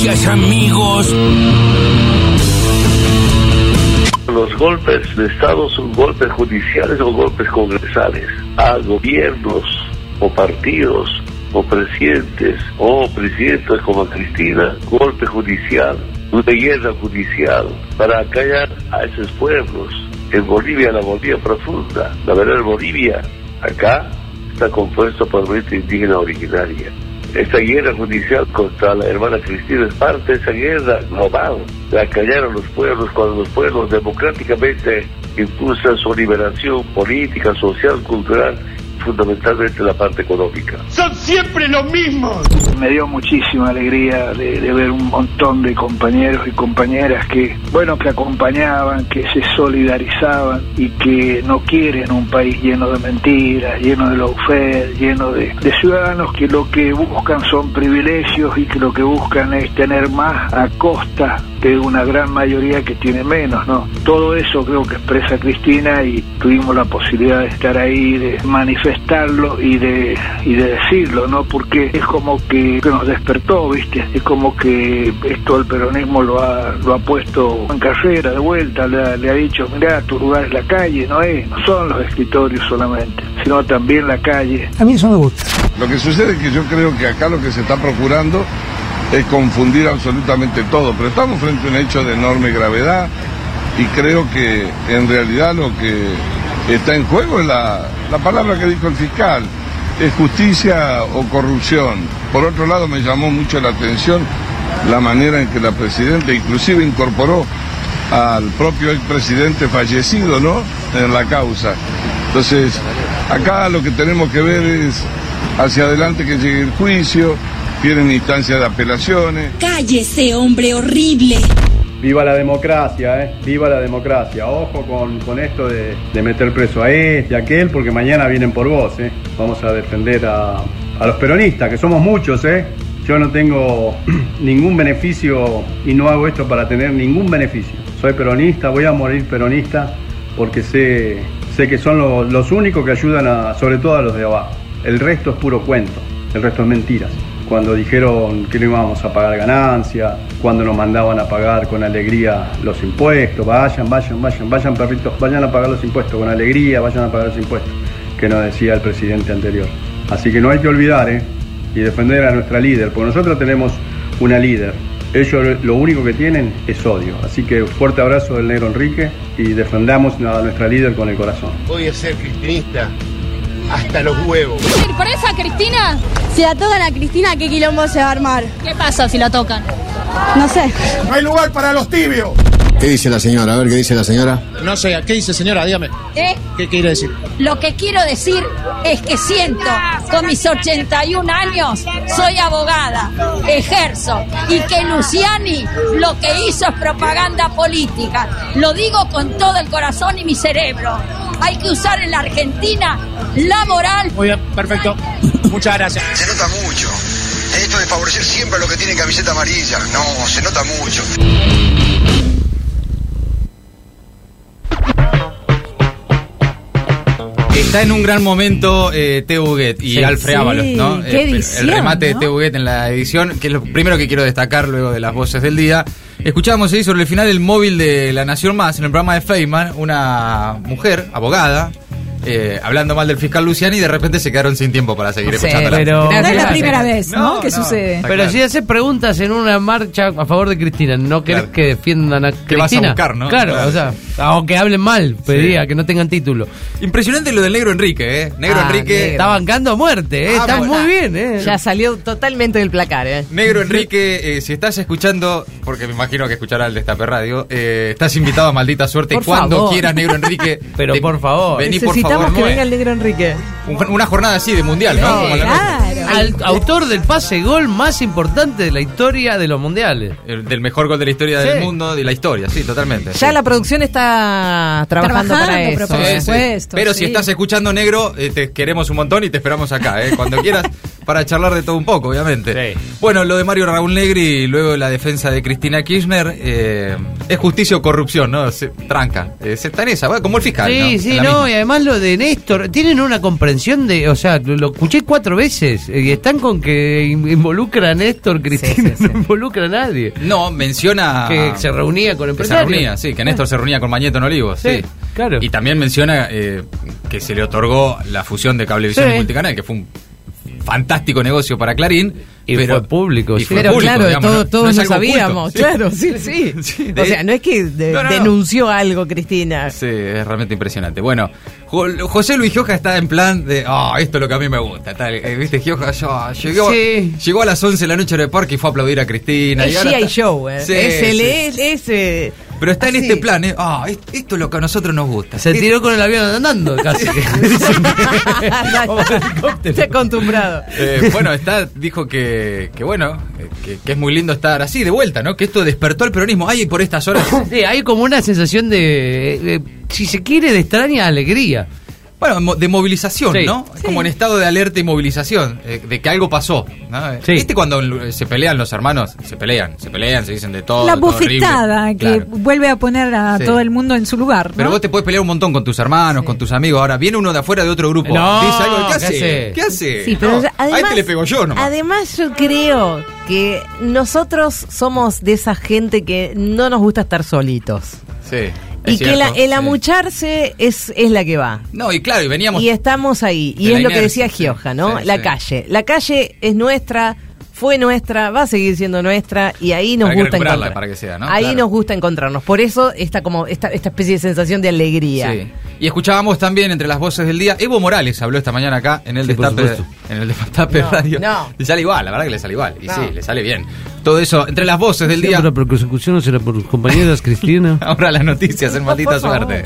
Gracias amigos. Los golpes de Estado son golpes judiciales o golpes congresales a gobiernos o partidos o presidentes o presidentes como Cristina, golpe judicial, una guerra judicial para callar a esos pueblos. En Bolivia, la Bolivia profunda, la verdad Bolivia, acá está compuesto por gente indígena originaria. Esta guerra judicial contra la hermana Cristina es parte de esa guerra global, de acallar a los pueblos cuando los pueblos democráticamente impulsan su liberación política, social, cultural fundamentalmente la parte económica. Son siempre los mismos. Me dio muchísima alegría de, de, ver un montón de compañeros y compañeras que, bueno, que acompañaban, que se solidarizaban y que no quieren un país lleno de mentiras, lleno de lawfare, lleno de, de ciudadanos que lo que buscan son privilegios y que lo que buscan es tener más a costa de una gran mayoría que tiene menos, ¿no? Todo eso creo que expresa Cristina y tuvimos la posibilidad de estar ahí, de manifestarlo y de, y de decirlo, ¿no? Porque es como que, que nos despertó, ¿viste? Es como que esto el peronismo lo ha, lo ha puesto en carrera de vuelta, le ha, le ha dicho, mira, tu lugar es la calle, no es, no son los escritorios solamente, sino también la calle. A mí eso me gusta. Lo que sucede es que yo creo que acá lo que se está procurando es confundir absolutamente todo, pero estamos frente a un hecho de enorme gravedad y creo que en realidad lo que está en juego es la, la palabra que dijo el fiscal, es justicia o corrupción. Por otro lado me llamó mucho la atención la manera en que la presidenta inclusive incorporó al propio expresidente fallecido, ¿no? En la causa. Entonces, acá lo que tenemos que ver es hacia adelante que llegue el juicio, tienen instancias de apelaciones. Cállese, hombre horrible. Viva la democracia, ¿eh? Viva la democracia. Ojo con, con esto de, de, meter preso a este, a aquel, porque mañana vienen por vos, ¿eh? Vamos a defender a, a los peronistas, que somos muchos, ¿eh? Yo no tengo ningún beneficio y no hago esto para tener ningún beneficio. Soy peronista, voy a morir peronista porque sé, sé que son los, los únicos que ayudan a, sobre todo a los de abajo. El resto es puro cuento, el resto es mentiras cuando dijeron que no íbamos a pagar ganancias, cuando nos mandaban a pagar con alegría los impuestos, vayan, vayan, vayan, vayan perritos, vayan a pagar los impuestos con alegría, vayan a pagar los impuestos, que nos decía el presidente anterior. Así que no hay que olvidar, ¿eh? Y defender a nuestra líder, porque nosotros tenemos una líder. Ellos lo único que tienen es odio. Así que fuerte abrazo del negro Enrique y defendamos a nuestra líder con el corazón. Voy a ser cristinista hasta los huevos. ¿Ir presa, Cristina? Si la tocan a Cristina, ¿qué quilombo se va a armar? ¿Qué pasa si la tocan? No sé. No hay lugar para los tibios. ¿Qué dice la señora? A ver, ¿qué dice la señora? No sé, ¿qué dice señora? Dígame. ¿Eh? ¿Qué quiere decir? Lo que quiero decir es que siento, con mis 81 años, soy abogada, ejerzo, y que Luciani lo que hizo es propaganda política. Lo digo con todo el corazón y mi cerebro. Hay que usar en la Argentina la moral. Muy bien, perfecto. Muchas gracias. Se nota mucho. Esto de favorecer siempre a lo que tiene camiseta amarilla. No, se nota mucho. Está en un gran momento eh, Teo Buguet y Sí. Alfred Sí, Ábalos, ¿no? qué Eh, edición, el remate ¿no? de Teo Buguet en la edición, que es lo primero que quiero destacar luego de las voces del día. Escuchábamos ahí sobre el final el móvil de La Nación Más en el programa de Feynman, una mujer, abogada, eh, hablando mal del fiscal Luciani y de repente se quedaron sin tiempo para seguir Sí, escuchándola. pero- No es la primera vez, ¿no? No, que no. sucede. Pero claro. si haces preguntas en una marcha a favor de Cristina, ¿no querés Claro. que defiendan a ¿Qué vas a Cristina? buscar, no? Claro, Claro. o sea, o que hablen mal, pedía que no tengan título. Impresionante lo del negro Enrique, ¿eh? Negro Ah, Enrique. negro. Está bancando a muerte, ¿eh? Ah, está bueno. muy bien, ¿eh? Ya salió totalmente del placar, ¿eh? Negro Enrique, eh, si estás escuchando, porque me imagino que escuchará el Destape Radio, eh, estás invitado a Maldita Suerte Por cuando favor. quieras, Negro Enrique. Pero Te- por favor. Vení, por Necesitamos favor, que venga el negro Enrique. Un- Una jornada así de mundial, ¿no? Como la nuestra. Claro. Al autor del pase gol más importante de la historia de los mundiales. El- del mejor gol de la historia Sí. del mundo, de la historia, sí, totalmente. Ya la producción está trabajando, para eso. pero por Sí, sí. supuesto, Pero sí. si estás escuchando negro, eh, te queremos un montón y te esperamos acá, ¿eh? Cuando quieras. para charlar de todo un poco, obviamente. Bueno, lo de Mario Raúl Negri y luego la defensa de Cristina Kirchner eh, es justicia o corrupción, ¿no? Se tranca. Eh, se está en esa, bueno, como el fiscal. Sí, ¿no? sí, no, misma. y además lo de Néstor, tienen una comprensión de, o sea, lo, lo escuché cuatro veces, eh, y están con que in- involucra a Néstor, Cristina, no involucra a nadie. No, menciona. Que se reunía con que se empresarios. reunía, sí, que Néstor se reunía con Mañeto en Olivos, sí. Sí, claro. Y también menciona eh, que se le otorgó la fusión de Cablevisión Sí. y Multicanal, que fue un fantástico negocio para Clarín. Y pero, fue público, y sí. Pero público, claro, digamos, todo- no- todos no lo oculto. sabíamos, Sí. claro, sí, sí. O sea, no es que de- No, denunció algo, Cristina. Sí, es realmente impresionante. Bueno, Jo- José Luis Gioja está en plan de, ah, esto es lo que a mí me gusta. Tal, eh, ¿Viste? Gioja ya llegó, Sí. llegó a las 11 de la noche del parque y fue a aplaudir a Cristina. y ahora G.I. está- Show, ¿eh? Es el, sí. es, es, eh, Pero está en este plan, ¿eh? Ah, es- esto es lo que a nosotros nos gusta. Se tiró con el avión andando casi. Estoy acostumbrado. Eh, bueno, está, dijo que, que bueno, eh, que, que es muy lindo estar así de vuelta, ¿no? Que esto despertó el peronismo. Ay, por estas horas. Sí, hay como una sensación de, si se quiere, de extraña alegría. Bueno, de movilización, Sí. ¿no? Como en estado de alerta y movilización, eh, de que algo pasó. ¿no? Sí. ¿Viste cuando se pelean los hermanos? Se pelean, se pelean, se dicen de todo. La bofetada que Claro. vuelve a poner a Sí. todo el mundo en su lugar. ¿no? Pero vos te puedes pelear un montón con tus hermanos, con tus amigos. Ahora viene uno de afuera de otro grupo. No, dice algo, ¿qué ¿qué hace? hace? ¿Qué hace? Sí, pero No, a además, este le pego yo nomás. además yo creo que nosotros somos de esa gente que no nos gusta estar solitos. Sí. Y que la- el sí. amucharse es, es la que va. No, y claro, y veníamos. Y estamos ahí. Y es lo que decía. Gioja, ¿no? Sí, la sí. calle. La calle es nuestra, fue nuestra, va a seguir siendo nuestra y ahí nos gusta recuperarla encontrar. para que sea, ¿no? Ahí Claro. nos gusta encontrarnos. Por eso esta como esta, esta especie de sensación de alegría. Sí. Y escuchábamos también entre las voces del día, Evo Morales habló esta mañana acá en el Sí, Destape, en el Destape No, Radio. no. Le sale igual, la verdad que le sale igual. Y No. sí, le sale bien. Todo eso, entre las voces del Sí, día. pero por persecución no será por tus compañeras, Cristina. Ahora las noticias en maldita suerte.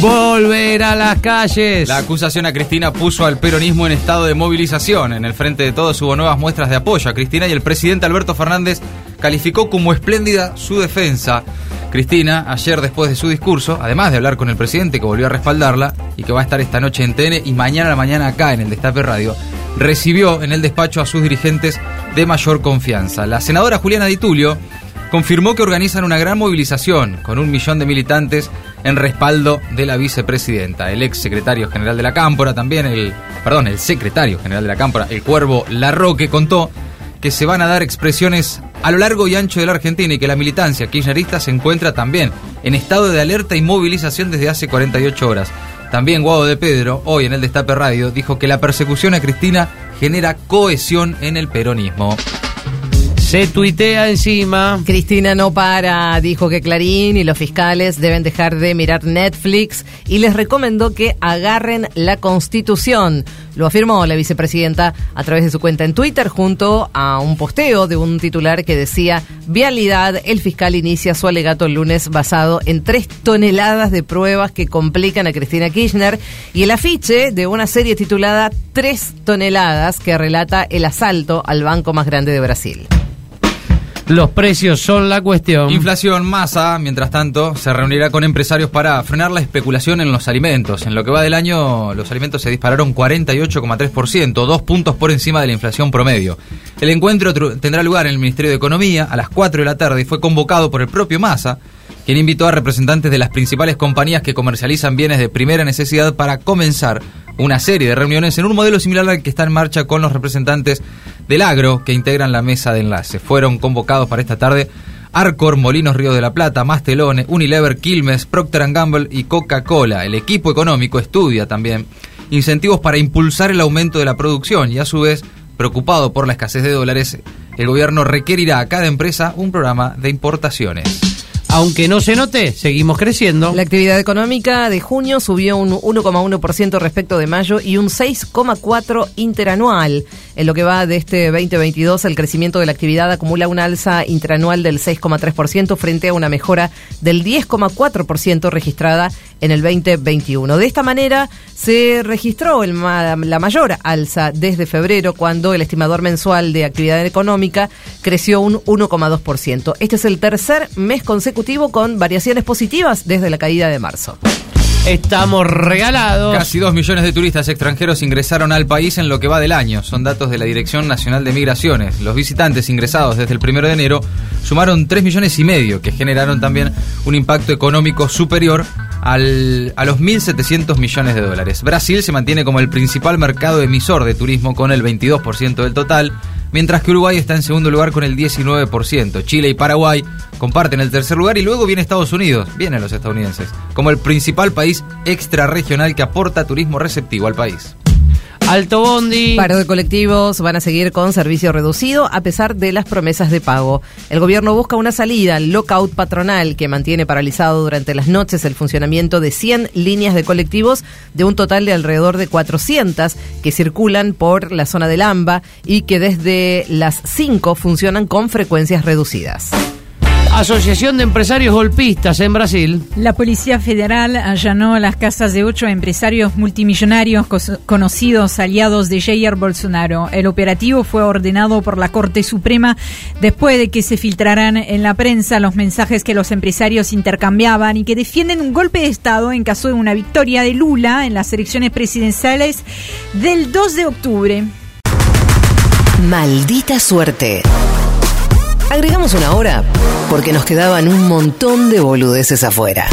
Volver a las calles. La acusación a Cristina puso al peronismo en estado de movilización. En el frente de todos hubo nuevas muestras de apoyo a Cristina y el presidente Alberto Fernández calificó como espléndida su defensa. Cristina, ayer después de su discurso, además de hablar con el presidente que volvió a respaldarla y que va a estar esta noche en TN y mañana a la mañana acá en el Destape Radio, recibió en el despacho a sus dirigentes de mayor confianza. La senadora Juliana Di Tulio confirmó que organizan una gran movilización con un millón de militantes en respaldo de la vicepresidenta. El ex secretario general de la Cámpora, también el, perdón, el secretario general de la Cámpora, el Cuervo Larroque, contó que se van a dar expresiones a lo largo y ancho de la Argentina y que la militancia kirchnerista se encuentra también en estado de alerta y movilización desde hace 48 horas. También Guado de Pedro, hoy en el Destape Radio, dijo que la persecución a Cristina genera cohesión en el peronismo. Se tuitea encima. Cristina no para, dijo que Clarín y los fiscales deben dejar de mirar Netflix y les recomendó que agarren la Constitución. Lo afirmó la vicepresidenta a través de su cuenta en Twitter junto a un posteo de un titular que decía, Vialidad, el fiscal inicia su alegato el lunes basado en tres toneladas de pruebas que complican a Cristina Kirchner y el afiche de una serie titulada Tres toneladas que relata el asalto al banco más grande de Brasil. Los precios son la cuestión. Inflación, masa, mientras tanto, se reunirá con empresarios para frenar la especulación en los alimentos. En lo que va del año, los alimentos se dispararon 48,3%, dos puntos por encima de la inflación promedio. El encuentro tendrá lugar en el Ministerio de Economía a las 4 de la tarde y fue convocado por el propio Massa, quien invitó a representantes de las principales compañías que comercializan bienes de primera necesidad para comenzar una serie de reuniones en un modelo similar al que está en marcha con los representantes del agro que integran la mesa de enlace. Fueron convocados para esta tarde Arcor, Molinos Río de la Plata, Mastelone, Unilever, Quilmes, Procter Gamble y Coca-Cola. El equipo económico estudia también incentivos para impulsar el aumento de la producción y a su vez, preocupado por la escasez de dólares, el gobierno requerirá a cada empresa un programa de importaciones. Aunque no se note, seguimos creciendo. La actividad económica de junio subió un 1,1% respecto de mayo y un 6,4% interanual. En lo que va de este 2022, el crecimiento de la actividad acumula una alza interanual del 6,3% frente a una mejora del 10,4% registrada en el 2021. De esta manera, se registró la mayor alza desde febrero, cuando el estimador mensual de actividad económica creció un 1,2%. Este es el tercer mes consecutivo con variaciones positivas desde la caída de marzo. Estamos regalados. Casi dos millones de turistas extranjeros ingresaron al país en lo que va del año. Son datos de la Dirección Nacional de Migraciones. Los visitantes ingresados desde el primero de enero sumaron 3 millones y medio, que generaron también un impacto económico superior al- a los 1.700 millones de dólares. Brasil se mantiene como el principal mercado emisor de turismo con el 22% del total, mientras que Uruguay está en segundo lugar con el 19%. Chile y Paraguay comparten el tercer lugar y luego viene Estados Unidos, vienen los estadounidenses, como el principal país extrarregional que aporta turismo receptivo al país. Alto Bondi. Paro de colectivos van a seguir con servicio reducido a pesar de las promesas de pago. El gobierno busca una salida al lockout patronal que mantiene paralizado durante las noches el funcionamiento de 100 líneas de colectivos de un total de alrededor de 400 que circulan por la zona del AMBA y que desde las 5 funcionan con frecuencias reducidas. Asociación de Empresarios Golpistas en Brasil. La Policía Federal allanó las casas de ocho empresarios multimillonarios conocidos aliados de Jair Bolsonaro. El operativo fue ordenado por la Corte Suprema después de que se filtraran en la prensa los mensajes que los empresarios intercambiaban y que defienden un golpe de Estado en caso de una victoria de Lula en las elecciones presidenciales del 2 de octubre. Maldita suerte. Agregamos una hora porque nos quedaban un montón de boludeces afuera.